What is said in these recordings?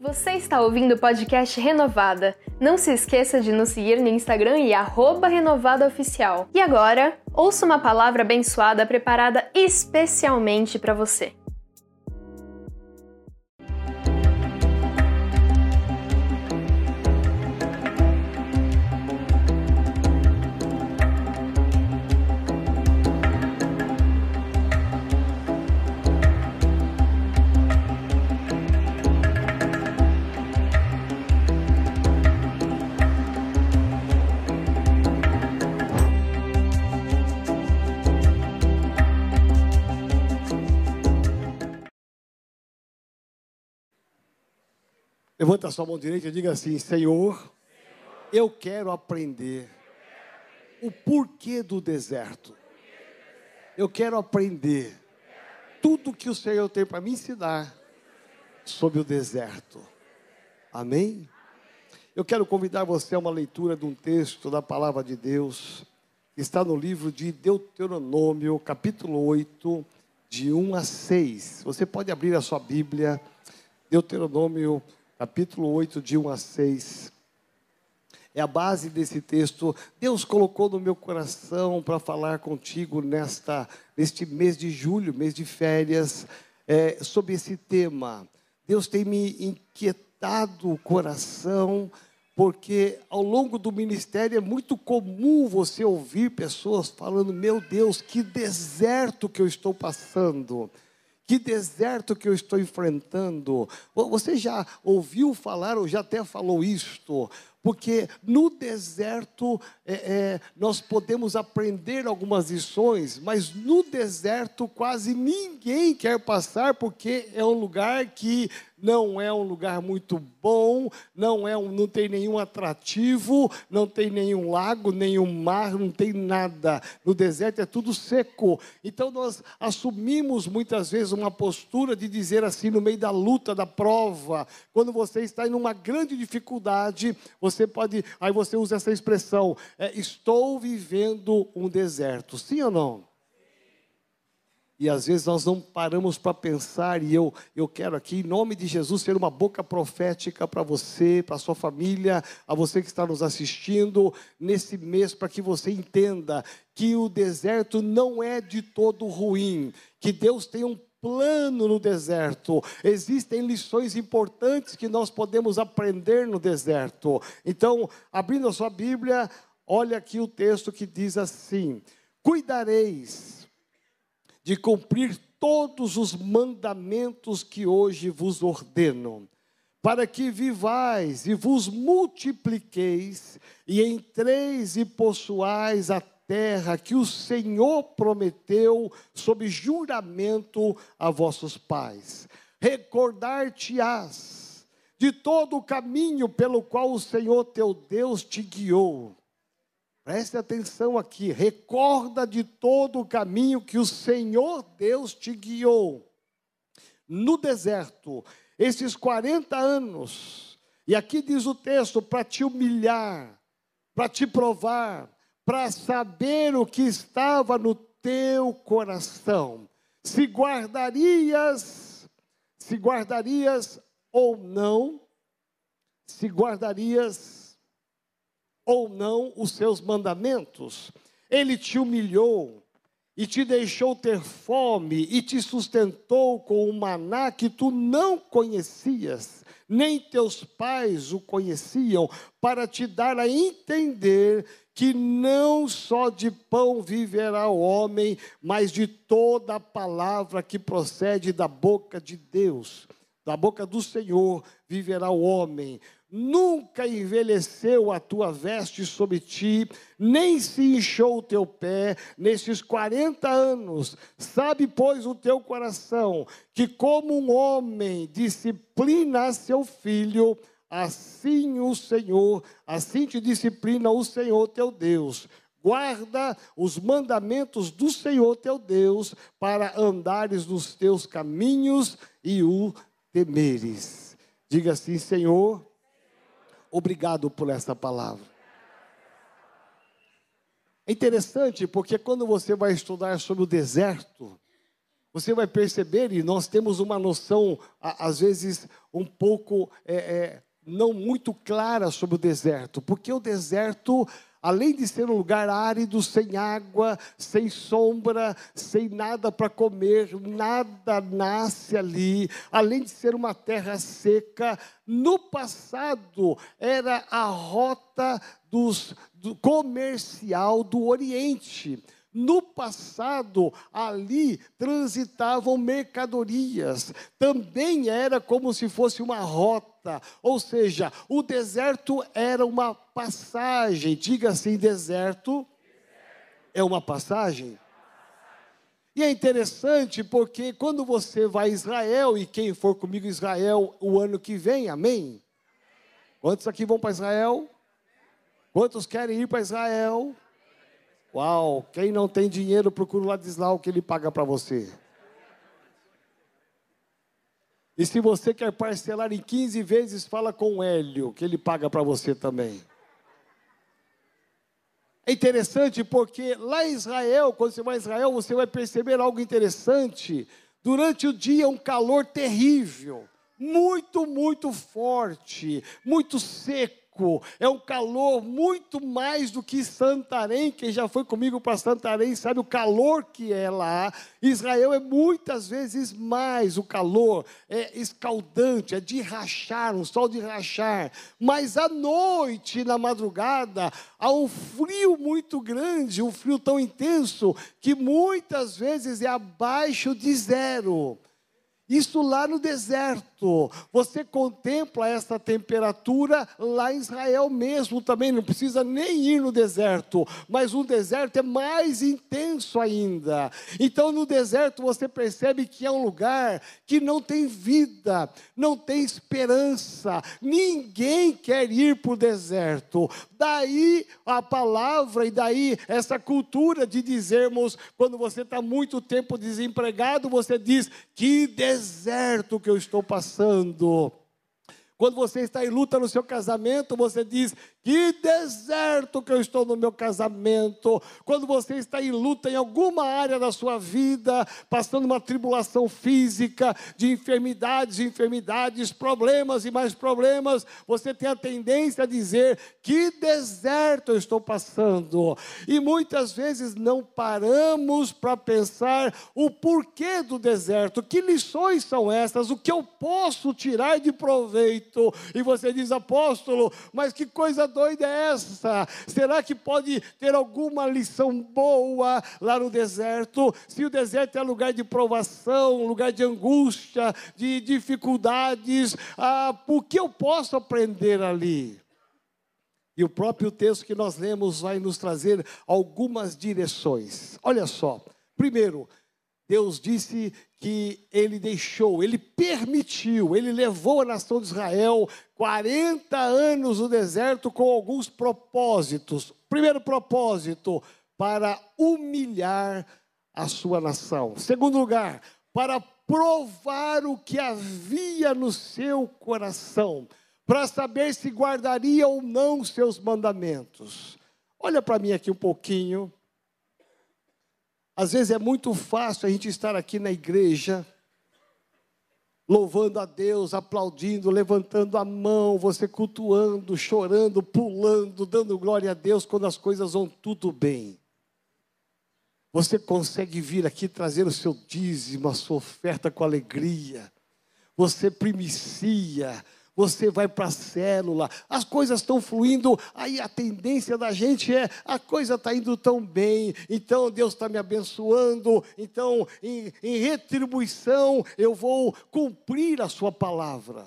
Você está ouvindo o podcast Renovada. Não se esqueça de nos seguir no Instagram e renovadaoficial. E agora, ouça uma palavra abençoada preparada especialmente para você. Levanta a sua mão direita e diga assim: Senhor, eu quero aprender o porquê do deserto. Eu quero aprender tudo que o Senhor tem para me ensinar sobre o deserto. Amém? Eu quero convidar você a uma leitura de um texto da palavra de Deus, que está no livro de Deuteronômio, capítulo 8, de 1 a 6. Você pode abrir a sua Bíblia, Deuteronômio capítulo 8, de 1 a 6. É a base desse texto. Deus colocou no meu coração para falar contigo nesta, neste mês de julho, mês de férias, é, sobre esse tema. Deus tem me inquietado o coração, porque ao longo do ministério é muito comum você ouvir pessoas falando: Meu Deus, que deserto que eu estou passando. Que deserto que eu estou enfrentando. Você já ouviu falar ou já até falou isto? Porque no deserto é, é, nós podemos aprender algumas lições, mas no deserto quase ninguém quer passar, porque é um lugar que não é um lugar muito bom, não, é um, não tem nenhum atrativo, não tem nenhum lago, nenhum mar, não tem nada. No deserto é tudo seco. Então nós assumimos muitas vezes uma postura de dizer assim, no meio da luta, da prova, quando você está em uma grande dificuldade, você pode, aí você usa essa expressão, é, estou vivendo um deserto. Sim ou não? E às vezes nós não paramos para pensar, e eu, eu quero aqui, em nome de Jesus, ser uma boca profética para você, para sua família, a você que está nos assistindo nesse mês, para que você entenda que o deserto não é de todo ruim, que Deus tem um plano no deserto. Existem lições importantes que nós podemos aprender no deserto. Então, abrindo a sua Bíblia, olha aqui o texto que diz assim: Cuidareis de cumprir todos os mandamentos que hoje vos ordeno, para que vivais e vos multipliqueis e entreis e possuais a terra que o Senhor prometeu sob juramento a vossos pais. Recordar-te-ás de todo o caminho pelo qual o Senhor teu Deus te guiou Preste atenção aqui, recorda de todo o caminho que o Senhor Deus te guiou no deserto, esses 40 anos. E aqui diz o texto: para te humilhar, para te provar, para saber o que estava no teu coração, se guardarias, se guardarias ou não, se guardarias ou não os seus mandamentos. Ele te humilhou e te deixou ter fome e te sustentou com um maná que tu não conhecias, nem teus pais o conheciam, para te dar a entender que não só de pão viverá o homem, mas de toda a palavra que procede da boca de Deus. Da boca do Senhor viverá o homem nunca envelheceu a tua veste sobre ti, nem se inchou o teu pé nesses 40 anos. Sabe, pois, o teu coração que, como um homem disciplina seu filho, assim o Senhor, assim te disciplina o Senhor teu Deus. Guarda os mandamentos do Senhor teu Deus, para andares nos teus caminhos e o temeres. Diga assim, Senhor, Obrigado por essa palavra. É interessante porque quando você vai estudar sobre o deserto, você vai perceber, e nós temos uma noção, às vezes, um pouco é, é, não muito clara sobre o deserto, porque o deserto além de ser um lugar árido, sem água, sem sombra, sem nada para comer, nada nasce ali, além de ser uma terra seca, no passado era a rota dos, do comercial do Oriente. No passado, ali transitavam mercadorias, também era como se fosse uma rota, ou seja, o deserto era uma passagem. Diga assim: deserto é uma passagem. E é interessante porque quando você vai a Israel, e quem for comigo Israel o ano que vem, amém? Quantos aqui vão para Israel? Quantos querem ir para Israel? Uau, quem não tem dinheiro, procura o Ladislau que ele paga para você. E se você quer parcelar em 15 vezes, fala com o Hélio, que ele paga para você também. É interessante porque lá em Israel, quando você vai a Israel, você vai perceber algo interessante. Durante o dia, um calor terrível, muito, muito forte, muito seco é um calor muito mais do que Santarém. Quem já foi comigo para Santarém sabe o calor que é lá. Israel é muitas vezes mais o calor, é escaldante, é de rachar, um sol de rachar. Mas à noite, na madrugada, há um frio muito grande, um frio tão intenso que muitas vezes é abaixo de zero. Isso lá no deserto. Você contempla essa temperatura lá em Israel mesmo também. Não precisa nem ir no deserto. Mas o deserto é mais intenso ainda. Então no deserto você percebe que é um lugar que não tem vida, não tem esperança. Ninguém quer ir para o deserto. Daí a palavra e daí essa cultura de dizermos, quando você está muito tempo desempregado, você diz: que deserto que eu estou passando. Quando você está em luta no seu casamento, você diz: que deserto que eu estou no meu casamento. Quando você está em luta em alguma área da sua vida, passando uma tribulação física, de enfermidades, enfermidades, problemas e mais problemas, você tem a tendência a dizer: que deserto eu estou passando. E muitas vezes não paramos para pensar o porquê do deserto, que lições são essas, o que eu posso tirar de proveito. E você diz, apóstolo, mas que coisa doida é essa? Será que pode ter alguma lição boa lá no deserto? Se o deserto é lugar de provação, lugar de angústia, de dificuldades, ah, o que eu posso aprender ali? E o próprio texto que nós lemos vai nos trazer algumas direções. Olha só. Primeiro, Deus disse que ele deixou, ele permitiu, ele levou a nação de Israel 40 anos no deserto com alguns propósitos. Primeiro propósito, para humilhar a sua nação. Segundo lugar, para provar o que havia no seu coração, para saber se guardaria ou não seus mandamentos. Olha para mim aqui um pouquinho. Às vezes é muito fácil a gente estar aqui na igreja, louvando a Deus, aplaudindo, levantando a mão, você cultuando, chorando, pulando, dando glória a Deus quando as coisas vão tudo bem. Você consegue vir aqui trazer o seu dízimo, a sua oferta com alegria. Você primicia, você vai para a célula, as coisas estão fluindo, aí a tendência da gente é, a coisa está indo tão bem, então Deus está me abençoando, então em, em retribuição eu vou cumprir a sua palavra.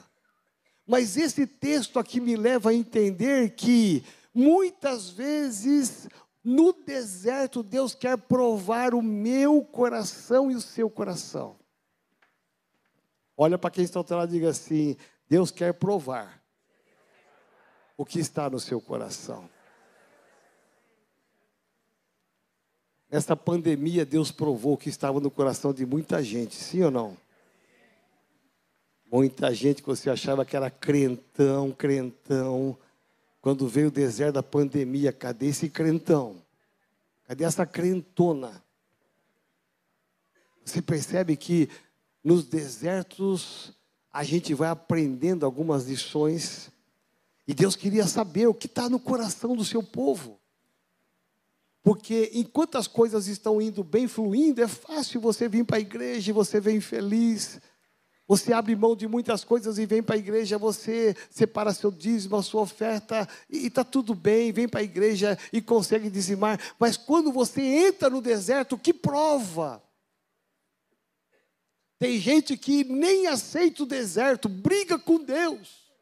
Mas esse texto aqui me leva a entender que muitas vezes no deserto Deus quer provar o meu coração e o seu coração. Olha para quem está ao lado e diga assim: Deus quer provar o que está no seu coração. Nesta pandemia, Deus provou o que estava no coração de muita gente, sim ou não? Muita gente que você achava que era crentão, crentão. Quando veio o deserto da pandemia, cadê esse crentão? Cadê essa crentona? Você percebe que nos desertos a gente vai aprendendo algumas lições. E Deus queria saber o que está no coração do seu povo. Porque enquanto as coisas estão indo bem, fluindo, é fácil você vir para a igreja e você vem feliz. Você abre mão de muitas coisas e vem para a igreja, você separa seu dízimo, a sua oferta, e está tudo bem, vem para a igreja e consegue dizimar. Mas quando você entra no deserto, que prova! Tem gente que nem aceita o deserto, briga com Deus.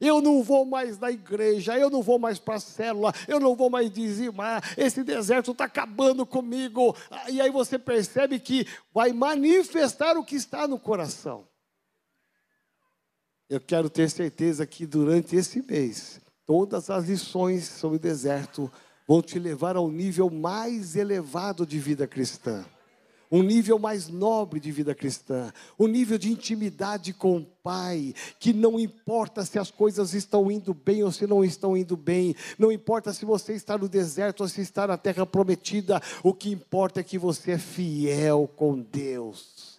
Eu não vou mais na igreja, eu não vou mais para a célula, eu não vou mais dizimar, esse deserto está acabando comigo. E aí você percebe que vai manifestar o que está no coração. Eu quero ter certeza que durante esse mês, todas as lições sobre o deserto vão te levar ao nível mais elevado de vida cristã um nível mais nobre de vida cristã, um nível de intimidade com o Pai, que não importa se as coisas estão indo bem ou se não estão indo bem, não importa se você está no deserto ou se está na terra prometida, o que importa é que você é fiel com Deus.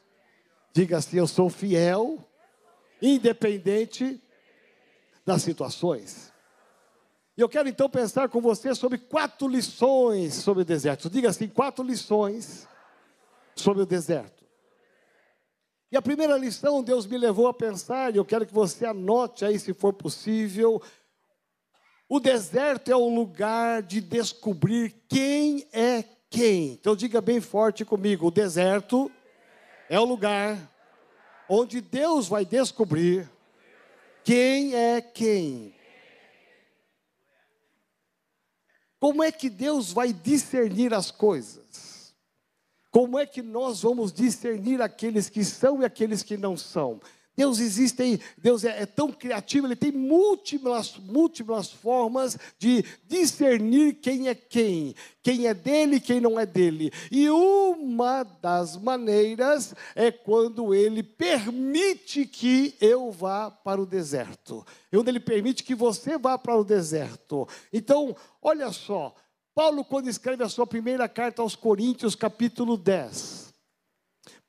Diga assim: Eu sou fiel, independente das situações. E eu quero então pensar com você sobre quatro lições sobre o deserto. Diga assim: quatro lições sobre o deserto. E a primeira lição Deus me levou a pensar, e eu quero que você anote aí se for possível. O deserto é um lugar de descobrir quem é quem. Então diga bem forte comigo: o deserto é o lugar onde Deus vai descobrir quem é quem. Como é que Deus vai discernir as coisas? Como é que nós vamos discernir aqueles que são e aqueles que não são? Deus existe, Deus é, é, tão criativo, Ele tem múltiplas, múltiplas formas de discernir quem é quem, quem é dele e quem não é dele. E uma das maneiras é quando Ele permite que eu vá para o deserto. E onde Ele permite que você vá para o deserto. Então, olha só, Paulo, quando escreve a sua primeira carta aos Coríntios, capítulo 10,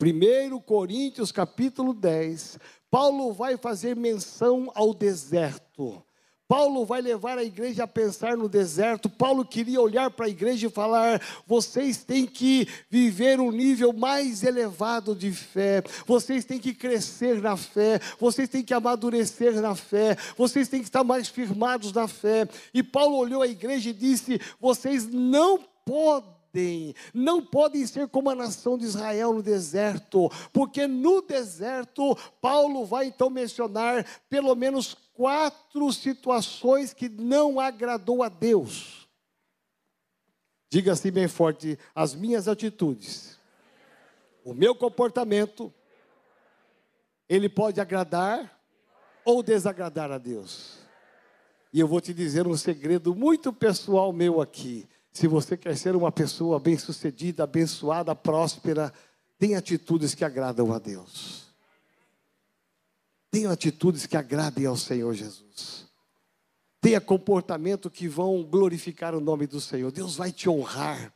1 Coríntios, capítulo 10, Paulo vai fazer menção ao deserto. Paulo vai levar a igreja a pensar no deserto. Paulo queria olhar para a igreja e falar: vocês têm que viver um nível mais elevado de fé, vocês têm que crescer na fé, vocês têm que amadurecer na fé, vocês têm que estar mais firmados na fé. E Paulo olhou a igreja e disse: vocês não podem não podem ser como a nação de Israel no deserto, porque no deserto, Paulo vai então mencionar pelo menos quatro situações que não agradou a Deus. Diga assim bem forte: as minhas atitudes, o meu comportamento, ele pode agradar ou desagradar a Deus. E eu vou te dizer um segredo muito pessoal meu aqui. Se você quer ser uma pessoa bem-sucedida, abençoada, próspera, tem atitudes que agradam a Deus. Tenha atitudes que agradem ao Senhor Jesus. Tenha comportamento que vão glorificar o nome do Senhor. Deus vai te honrar.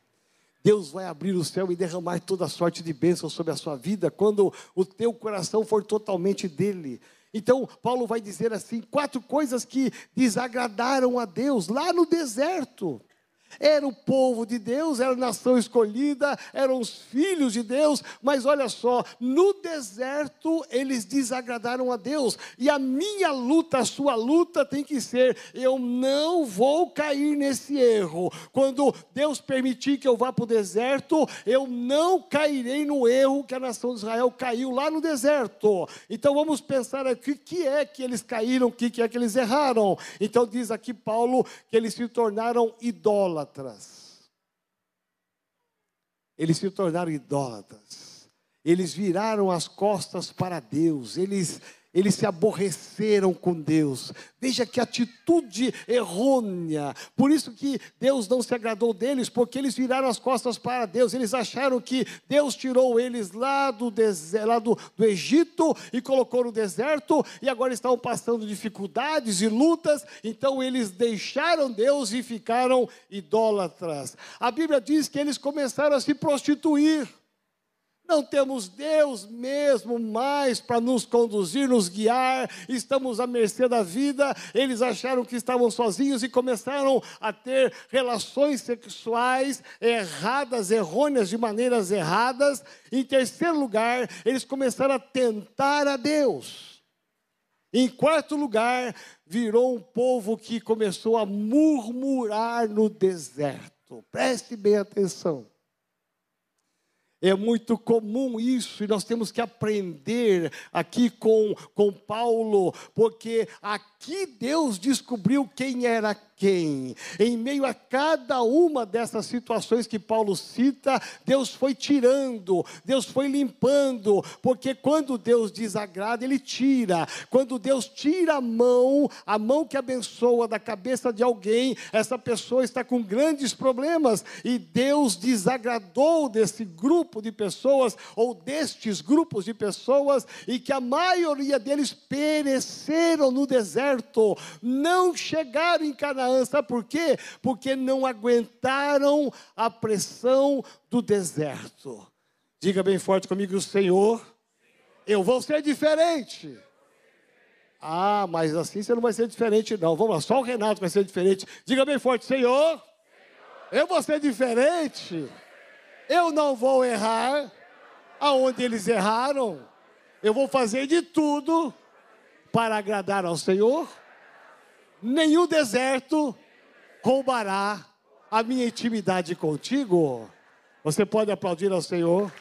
Deus vai abrir o céu e derramar toda sorte de bênçãos sobre a sua vida quando o teu coração for totalmente dele. Então, Paulo vai dizer assim: quatro coisas que desagradaram a Deus lá no deserto. Era o povo de Deus, era a nação escolhida, eram os filhos de Deus, mas olha só, no deserto eles desagradaram a Deus, e a minha luta, a sua luta tem que ser: eu não vou cair nesse erro. Quando Deus permitir que eu vá para o deserto, eu não cairei no erro que a nação de Israel caiu lá no deserto. Então vamos pensar aqui: o que é que eles caíram, o que é que eles erraram. Então diz aqui Paulo que eles se tornaram idólatras idólatras. Eles se tornaram idólatras. Eles viraram as costas para Deus. Eles eles se aborreceram com Deus. Veja que atitude errônea. Por isso que Deus não se agradou deles, porque eles viraram as costas para Deus. Eles acharam que Deus tirou eles lá do, deserto, lá do, do Egito e colocou no deserto, e agora estavam passando dificuldades e lutas, então eles deixaram Deus e ficaram idólatras. A Bíblia diz que eles começaram a se prostituir. Não temos Deus mesmo mais para nos conduzir, nos guiar, estamos à mercê da vida. Eles acharam que estavam sozinhos e começaram a ter relações sexuais erradas, errôneas, de maneiras erradas. Em terceiro lugar, eles começaram a tentar a Deus. Em quarto lugar, virou um povo que começou a murmurar no deserto. Preste bem atenção. É muito comum isso, e nós temos que aprender aqui com, com Paulo, porque aqui Deus descobriu quem era quem. Em meio a cada uma dessas situações que Paulo cita, Deus foi tirando, Deus foi limpando, porque quando Deus desagrada, Ele tira. Quando Deus tira a mão, a mão que abençoa da cabeça de alguém, essa pessoa está com grandes problemas, e Deus desagradou desse grupo de pessoas, ou destes grupos de pessoas, e que a maioria deles pereceram no deserto, não chegaram em Canaã Canaã. Sabe por quê? Porque não aguentaram a pressão do deserto. Diga bem forte comigo, Senhor, eu vou ser diferente. Ah, mas assim você não vai ser diferente, não. Vamos lá, só o Renato vai ser diferente. Diga bem forte, Senhor, eu vou ser diferente. Eu não vou errar aonde eles erraram. Eu vou fazer de tudo para agradar ao Senhor nenhum deserto roubará a minha intimidade contigo. Você pode aplaudir ao Senhor?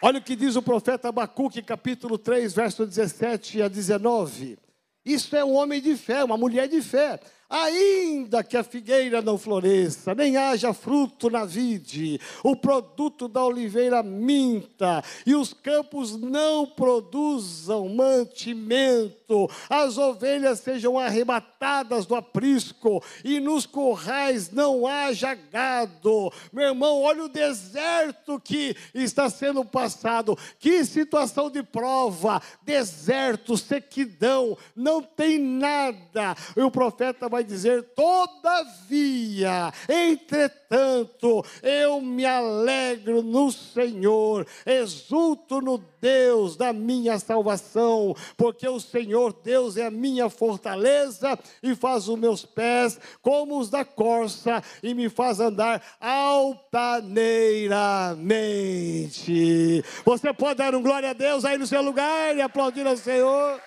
Olha o que diz o profeta Abacuque, capítulo 3, verso 17 a 19. Isso é um homem de fé, uma mulher de fé. Ainda que a figueira não floresça, nem haja fruto na vide, o produto da oliveira minta, e os campos não produzam mantimento, as ovelhas sejam arrebatadas do aprisco, e nos currais não haja gado. Meu irmão, olha o deserto que está sendo passado, que situação de prova, deserto, sequidão, não tem nada. E o profeta vai dizer: todavia, entretanto, eu me alegro no Senhor, exulto no Deus da minha salvação, porque o Senhor Deus é a minha fortaleza e faz os meus pés como os da corça e me faz andar altaneiramente. Você pode dar um glória a Deus aí no seu lugar e aplaudir ao Senhor?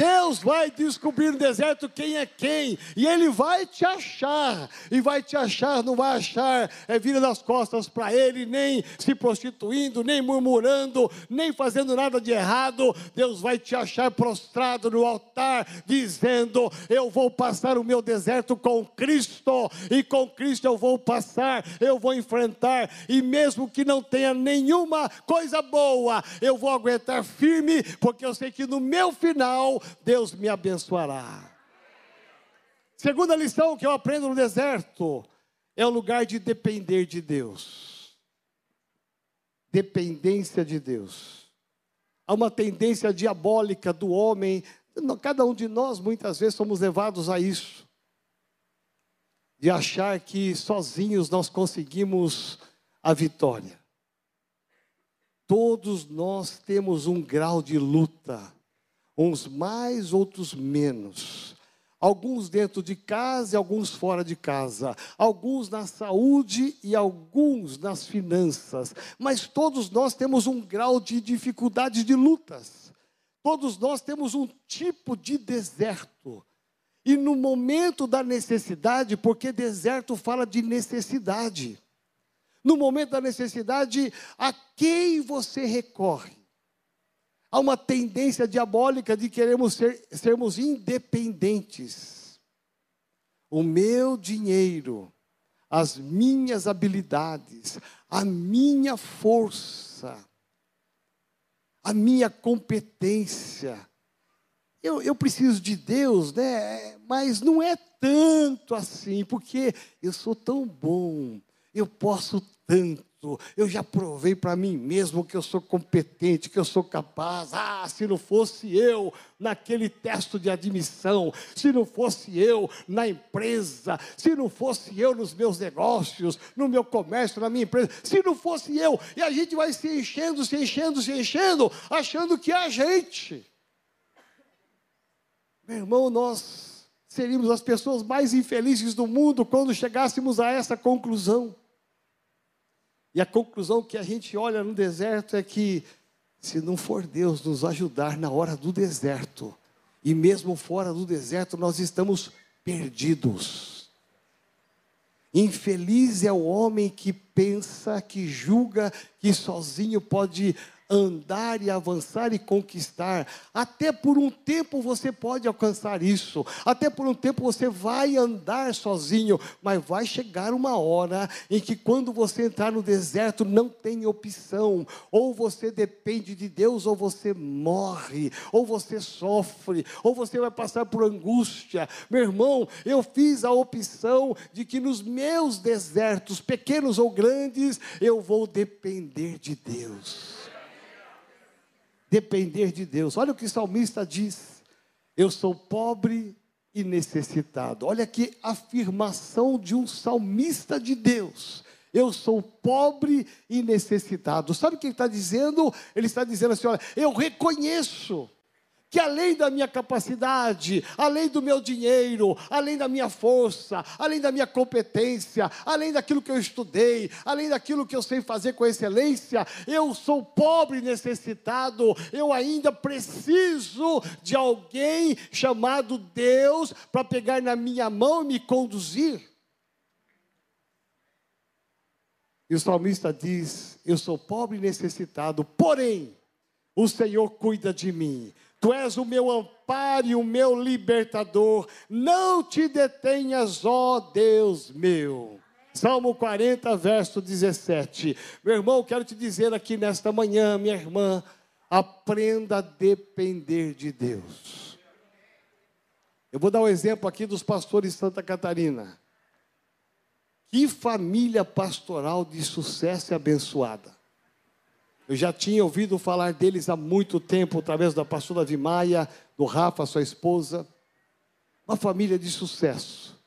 Deus vai descobrir no deserto quem é quem, e Ele vai te achar, e vai te achar, não vai achar é, vira das costas para Ele, nem se prostituindo, nem murmurando, nem fazendo nada de errado. Deus vai te achar prostrado no altar, dizendo: Eu vou passar o meu deserto com Cristo, e com Cristo eu vou passar, eu vou enfrentar, e mesmo que não tenha nenhuma coisa boa, eu vou aguentar firme, porque eu sei que no meu final Deus me abençoará. Segunda lição que eu aprendo no deserto é o lugar de depender de Deus. Dependência de Deus. Há uma tendência diabólica do homem, cada um de nós muitas vezes somos levados a isso, de achar que sozinhos nós conseguimos a vitória. Todos nós temos um grau de luta uns mais, outros menos. Alguns dentro de casa e alguns fora de casa. Alguns na saúde e alguns nas finanças. Mas todos nós temos um grau de dificuldade de lutas. Todos nós temos um tipo de deserto. E no momento da necessidade, porque deserto fala de necessidade. No momento da necessidade, a quem você recorre? Há uma tendência diabólica de queremos ser, sermos independentes. O meu dinheiro, as minhas habilidades, a minha força, a minha competência. Eu, eu preciso de Deus, né? Mas não é tanto assim, porque eu sou tão bom, eu posso tanto. Eu já provei para mim mesmo que eu sou competente, que eu sou capaz. Ah, se não fosse eu naquele teste de admissão, se não fosse eu na empresa, se não fosse eu nos meus negócios, no meu comércio, na minha empresa, se não fosse eu, e a gente vai se enchendo, se enchendo, se enchendo, achando que é a gente. Meu irmão, nós seríamos as pessoas mais infelizes do mundo quando chegássemos a essa conclusão. E a conclusão que a gente olha no deserto é que, se não for Deus nos ajudar na hora do deserto, e mesmo fora do deserto, nós estamos perdidos. Infeliz é o homem que pensa, que julga que sozinho pode andar e avançar e conquistar. Até por um tempo você pode alcançar isso. Até por um tempo você vai andar sozinho, mas vai chegar uma hora em que quando você entrar no deserto não tem opção. Ou você depende de Deus ou você morre, ou você sofre, ou você vai passar por angústia. Meu irmão, eu fiz a opção de que nos meus desertos, pequenos ou grandes, eu vou depender de Deus depender de Deus. Olha o que o salmista diz: Eu sou pobre e necessitado. Olha que afirmação de um salmista de Deus. Eu sou pobre e necessitado. Sabe o que ele está dizendo? Ele está dizendo assim: olha, eu reconheço que além da minha capacidade, além do meu dinheiro, além da minha força, além da minha competência, além daquilo que eu estudei, além daquilo que eu sei fazer com excelência, eu sou pobre necessitado, eu ainda preciso de alguém chamado Deus para pegar na minha mão e me conduzir. E o salmista diz: Eu sou pobre e necessitado, porém, o Senhor cuida de mim. Tu és o meu amparo e o meu libertador. Não te detenhas, ó Deus meu. Salmo 40, verso 17. Meu irmão, quero te dizer aqui nesta manhã, minha irmã, aprenda a depender de Deus. Eu vou dar um exemplo aqui dos pastores de Santa Catarina. Que família pastoral de sucesso e abençoada. Eu já tinha ouvido falar deles há muito tempo, através da pastora Vimaia, do Rafa, sua esposa. Uma família de sucesso.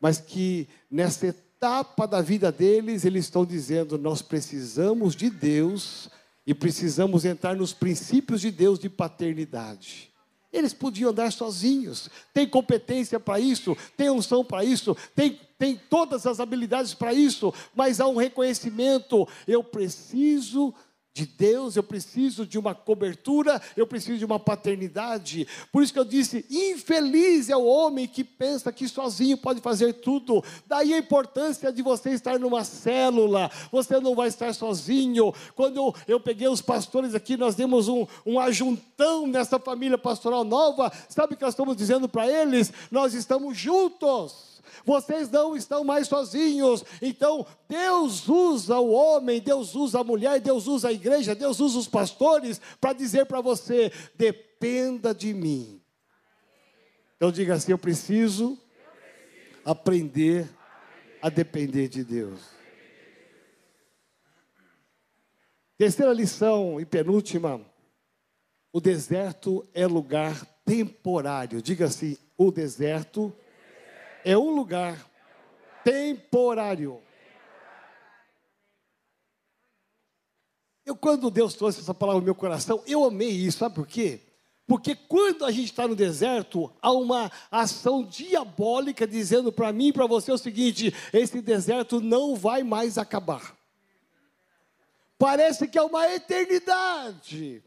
Mas que nessa etapa da vida deles, eles estão dizendo: nós precisamos de Deus e precisamos entrar nos princípios de Deus de paternidade. Eles podiam andar sozinhos, tem competência para isso, tem unção para isso, tem, tem todas as habilidades para isso, mas há um reconhecimento: eu preciso de Deus, eu preciso de uma cobertura, eu preciso de uma paternidade. Por isso que eu disse: infeliz é o homem que pensa que sozinho pode fazer tudo. Daí a importância de você estar numa célula, você não vai estar sozinho. Quando eu, eu peguei os pastores aqui, nós demos um, um ajuntão nessa família pastoral nova, sabe o que nós estamos dizendo para eles? Nós estamos juntos. Vocês não estão mais sozinhos. Então, Deus usa o homem, Deus usa a mulher, Deus usa a igreja, Deus usa os pastores para dizer para você: dependa de mim. Então, diga assim: eu preciso aprender a depender de Deus. Terceira lição e penúltima: o deserto é lugar temporário. Diga assim: o deserto é um lugar temporário. Eu, quando Deus trouxe essa palavra no meu coração, eu amei isso, sabe por quê? Porque quando a gente está no deserto, há uma ação diabólica dizendo para mim e para você o seguinte: esse deserto não vai mais acabar. Parece que é uma eternidade.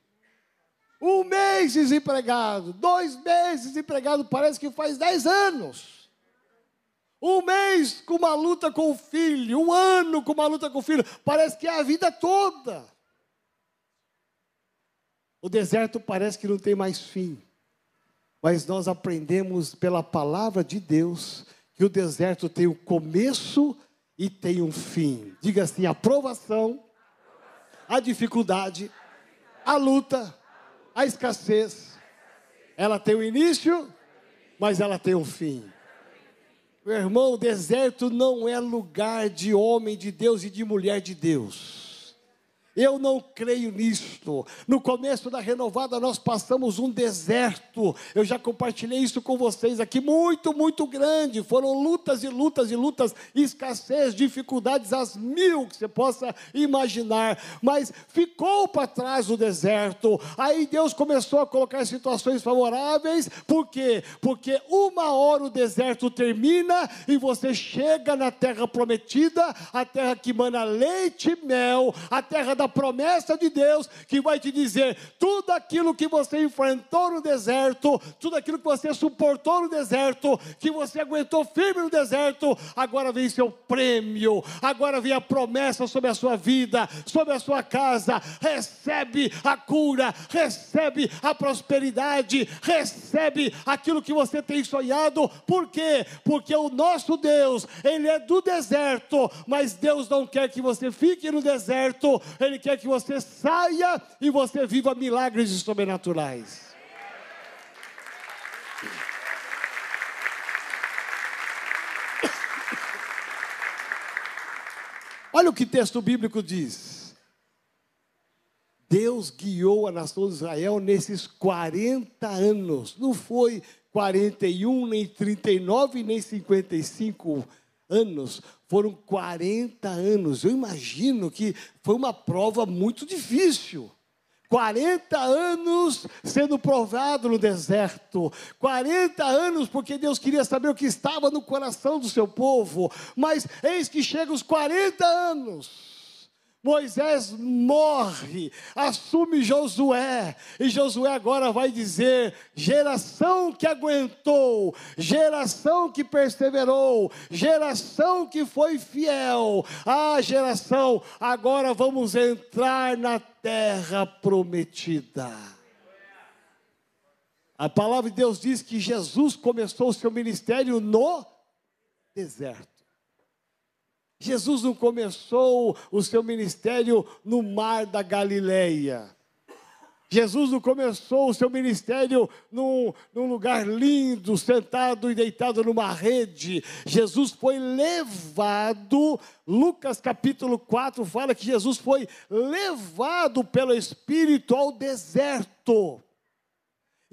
Um mês desempregado, dois meses desempregado, parece que faz dez anos. Um mês com uma luta com o filho, um ano com uma luta com o filho, parece que é a vida toda. O deserto parece que não tem mais fim, mas nós aprendemos pela palavra de Deus que o deserto tem um começo e tem um fim. Diga assim: a provação, a dificuldade, a luta, a escassez, ela tem um início, mas ela tem um fim. Meu irmão, o deserto não é lugar de homem de Deus e de mulher de Deus. Eu não creio nisto. No começo da renovada, nós passamos um deserto. Eu já compartilhei isso com vocês aqui, muito, muito grande. Foram lutas e lutas e lutas, escassez, dificuldades às mil que você possa imaginar. Mas ficou para trás o deserto. Aí Deus começou a colocar situações favoráveis. Por quê? Porque uma hora o deserto termina e você chega na terra prometida, a terra que mana leite e mel, a terra da da promessa de Deus que vai te dizer tudo aquilo que você enfrentou no deserto, tudo aquilo que você suportou no deserto, que você aguentou firme no deserto, agora vem seu prêmio, agora vem a promessa sobre a sua vida, sobre a sua casa. Recebe a cura, recebe a prosperidade, recebe aquilo que você tem sonhado. Por quê? Porque o nosso Deus, ele é do deserto, mas Deus não quer que você fique no deserto, ele ele quer que você saia e você viva milagres sobrenaturais. Olha o que texto bíblico diz. Deus guiou a nação de Israel nesses 40 anos. Não foi 41, nem 39, nem 55 anos anos, foram 40 anos. Eu imagino que foi uma prova muito difícil. 40 anos sendo provado no deserto, 40 anos porque Deus queria saber o que estava no coração do seu povo, mas eis que chega os 40 anos. Moisés morre, assume Josué, e Josué agora vai dizer: geração que aguentou, geração que perseverou, geração que foi fiel, ah, geração, agora vamos entrar na terra prometida. A palavra de Deus diz que Jesus começou o seu ministério no deserto. Jesus não começou o seu ministério no mar da Galileia. Jesus não começou o seu ministério num, num, lugar lindo, sentado e deitado numa rede. Jesus foi levado, Lucas capítulo 4 fala que Jesus foi levado pelo Espírito ao deserto.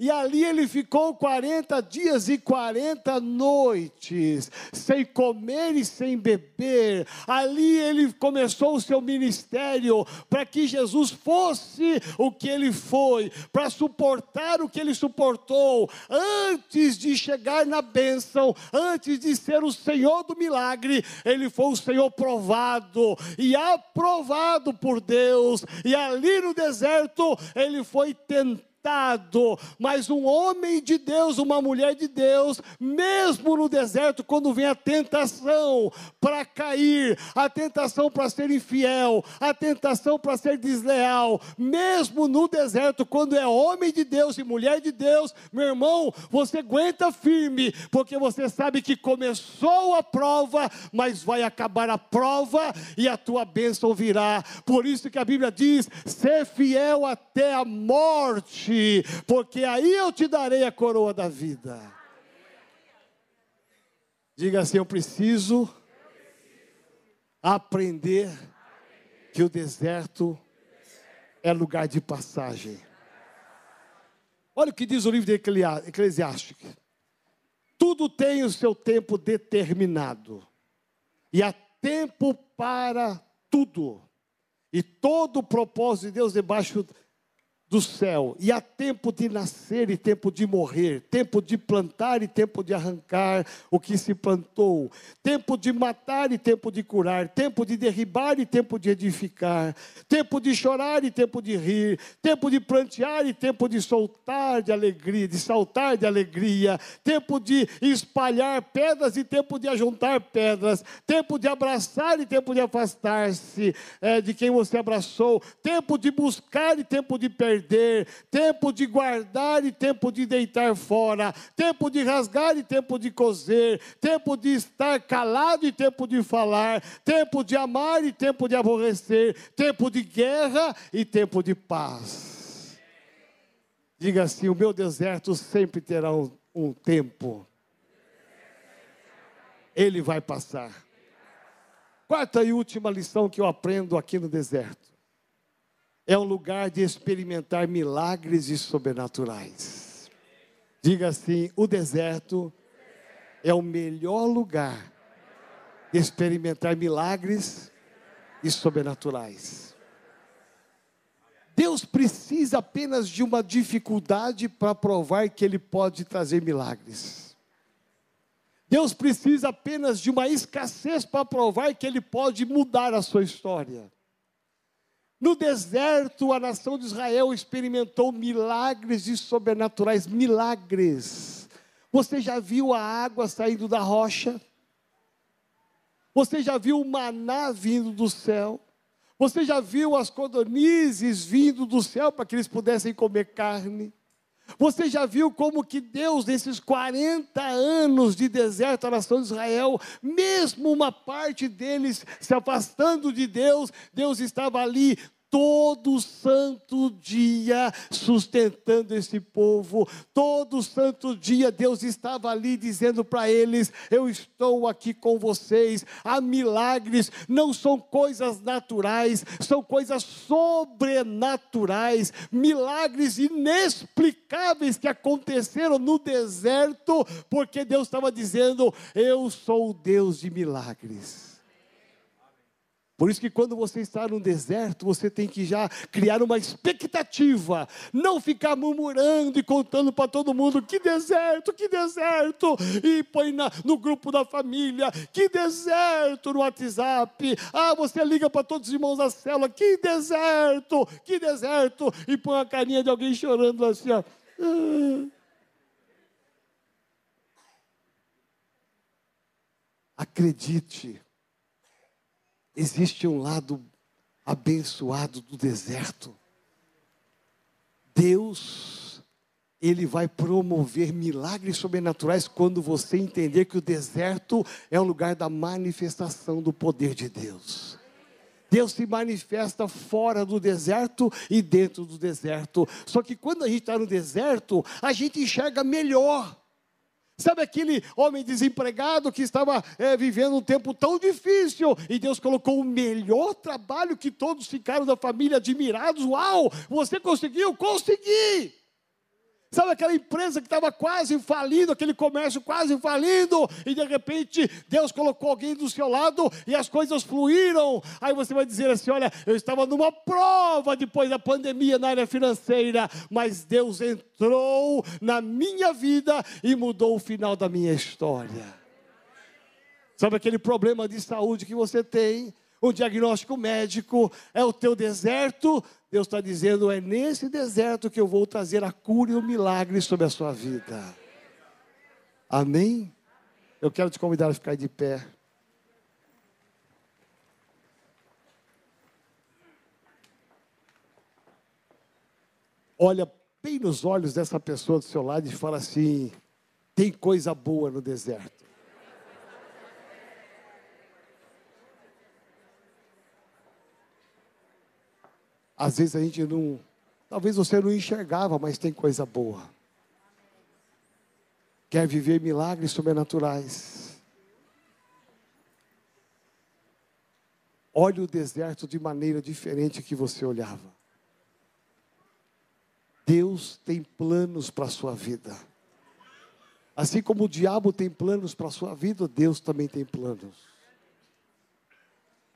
E ali ele ficou 40 dias e 40 noites, sem comer e sem beber. Ali ele começou o seu ministério para que Jesus fosse o que ele foi, para suportar o que ele suportou, antes de chegar na bênção, antes de ser o Senhor do milagre, ele foi o Senhor provado e aprovado por Deus. E ali no deserto ele foi tentado tentado, mas um homem de Deus, uma mulher de Deus, mesmo no deserto, quando vem a tentação para cair, a tentação para ser infiel, a tentação para ser desleal, mesmo no deserto, quando é homem de Deus e mulher de Deus, meu irmão, você aguenta firme, porque você sabe que começou a prova, mas vai acabar a prova e a tua bênção virá. Por isso que a Bíblia diz: ser fiel até a morte porque aí eu te darei a coroa da vida. Diga assim: eu preciso aprender que o deserto é lugar de passagem. Olha o que diz o livro de Eclesiástico. Tudo tem o seu tempo determinado, e há tempo para tudo, e todo o propósito de Deus debaixo do céu, e há tempo de nascer e tempo de morrer, tempo de plantar e tempo de arrancar o que se plantou, tempo de matar e tempo de curar, tempo de derribar e tempo de edificar, tempo de chorar e tempo de rir, tempo de plantear e tempo de soltar de alegria, de saltar de alegria, tempo de espalhar pedras e tempo de ajuntar pedras, tempo de abraçar e tempo de afastar-se é, de quem você abraçou, tempo de buscar e tempo de perder perder, tempo de guardar e tempo de deitar fora, tempo de rasgar e tempo de coser, tempo de estar calado e tempo de falar, tempo de amar e tempo de aborrecer, tempo de guerra e tempo de paz. Diga assim: o meu deserto sempre terá um, um tempo. Ele vai passar. Quarta e última lição que eu aprendo aqui no deserto. É um lugar de experimentar milagres e sobrenaturais. Diga assim: o deserto é o melhor lugar de experimentar milagres e sobrenaturais. Deus precisa apenas de uma dificuldade para provar que Ele pode trazer milagres. Deus precisa apenas de uma escassez para provar que Ele pode mudar a sua história. No deserto, a nação de Israel experimentou milagres e sobrenaturais milagres. Você já viu a água saindo da rocha? Você já viu o maná vindo do céu? Você já viu as codornizes vindo do céu para que eles pudessem comer carne? Você já viu como que Deus, nesses 40 anos de deserto à nação de Israel, mesmo uma parte deles se afastando de Deus, Deus estava ali todo santo dia sustentando esse povo. Todo santo dia Deus estava ali dizendo para eles: Eu estou aqui com vocês. Há milagres, não são coisas naturais, são coisas sobrenaturais, milagres inexplicáveis que aconteceram no deserto, porque Deus estava dizendo: Eu sou o Deus de milagres. Por isso que quando você está no deserto, você tem que já criar uma expectativa, não ficar murmurando e contando para todo mundo que deserto, que deserto, e põe na, no grupo da família, que deserto no WhatsApp. Ah, você liga para todos os irmãos da célula, que deserto, que deserto, e põe a carinha de alguém chorando assim, ó. Ah. Acredite, existe um lado abençoado do deserto. Deus, Ele vai promover milagres sobrenaturais quando você entender que o deserto é o lugar da manifestação do poder de Deus. Deus se manifesta fora do deserto e dentro do deserto. Só que quando a gente está no deserto, a gente enxerga melhor. Sabe aquele homem desempregado que estava é, vivendo um tempo tão difícil e Deus colocou o melhor trabalho que todos ficaram da família admirados? Uau, você conseguiu? Consegui! Sabe aquela empresa que estava quase falindo, aquele comércio quase falindo, e de repente Deus colocou alguém do seu lado e as coisas fluíram. Aí você vai dizer assim: olha, eu estava numa prova depois da pandemia na área financeira, mas Deus entrou na minha vida e mudou o final da minha história. Sabe aquele problema de saúde que você tem? O diagnóstico médico é o teu deserto, Deus está dizendo: é nesse deserto que eu vou trazer a cura e o milagre sobre a sua vida. Amém? Eu quero te convidar a ficar de pé. Olha bem nos olhos dessa pessoa do seu lado e fala assim: tem coisa boa no deserto. Às vezes a gente não. Talvez você não enxergava, mas tem coisa boa. Quer viver milagres sobrenaturais. Olhe o deserto de maneira diferente que você olhava. Deus tem planos para a sua vida. Assim como o diabo tem planos para a sua vida, Deus também tem planos.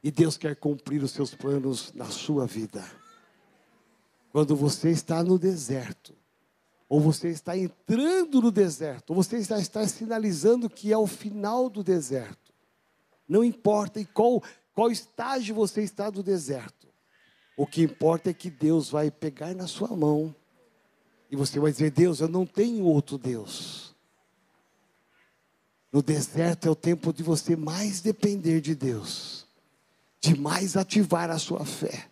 E Deus quer cumprir os seus planos na sua vida. Quando você está no deserto, ou você está entrando no deserto, ou você está, está sinalizando que é o final do deserto. Não importa em qual, qual estágio você está do deserto. O que importa é que Deus vai pegar na sua mão e você vai dizer: Deus, eu não tenho outro Deus. No deserto é o tempo de você mais depender de Deus, de mais ativar a sua fé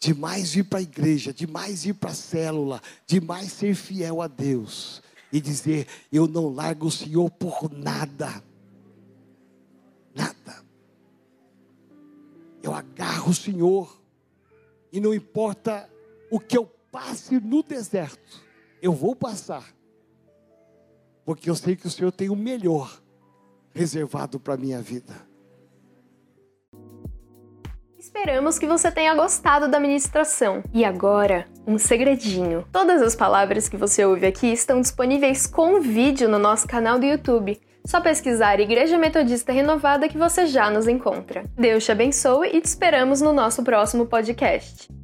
de mais ir para a igreja, de mais ir para a célula, de mais ser fiel a Deus e dizer: Eu não largo o Senhor por nada. Nada. Eu agarro o Senhor e não importa o que eu passe no deserto, eu vou passar, porque eu sei que o Senhor tem o melhor reservado para a minha vida. Esperamos que você tenha gostado da ministração. E agora, um segredinho. Todas as palavras que você ouve aqui estão disponíveis com vídeo no nosso canal do YouTube. Só pesquisar Igreja Metodista Renovada que você já nos encontra. Deus te abençoe e te esperamos no nosso próximo podcast.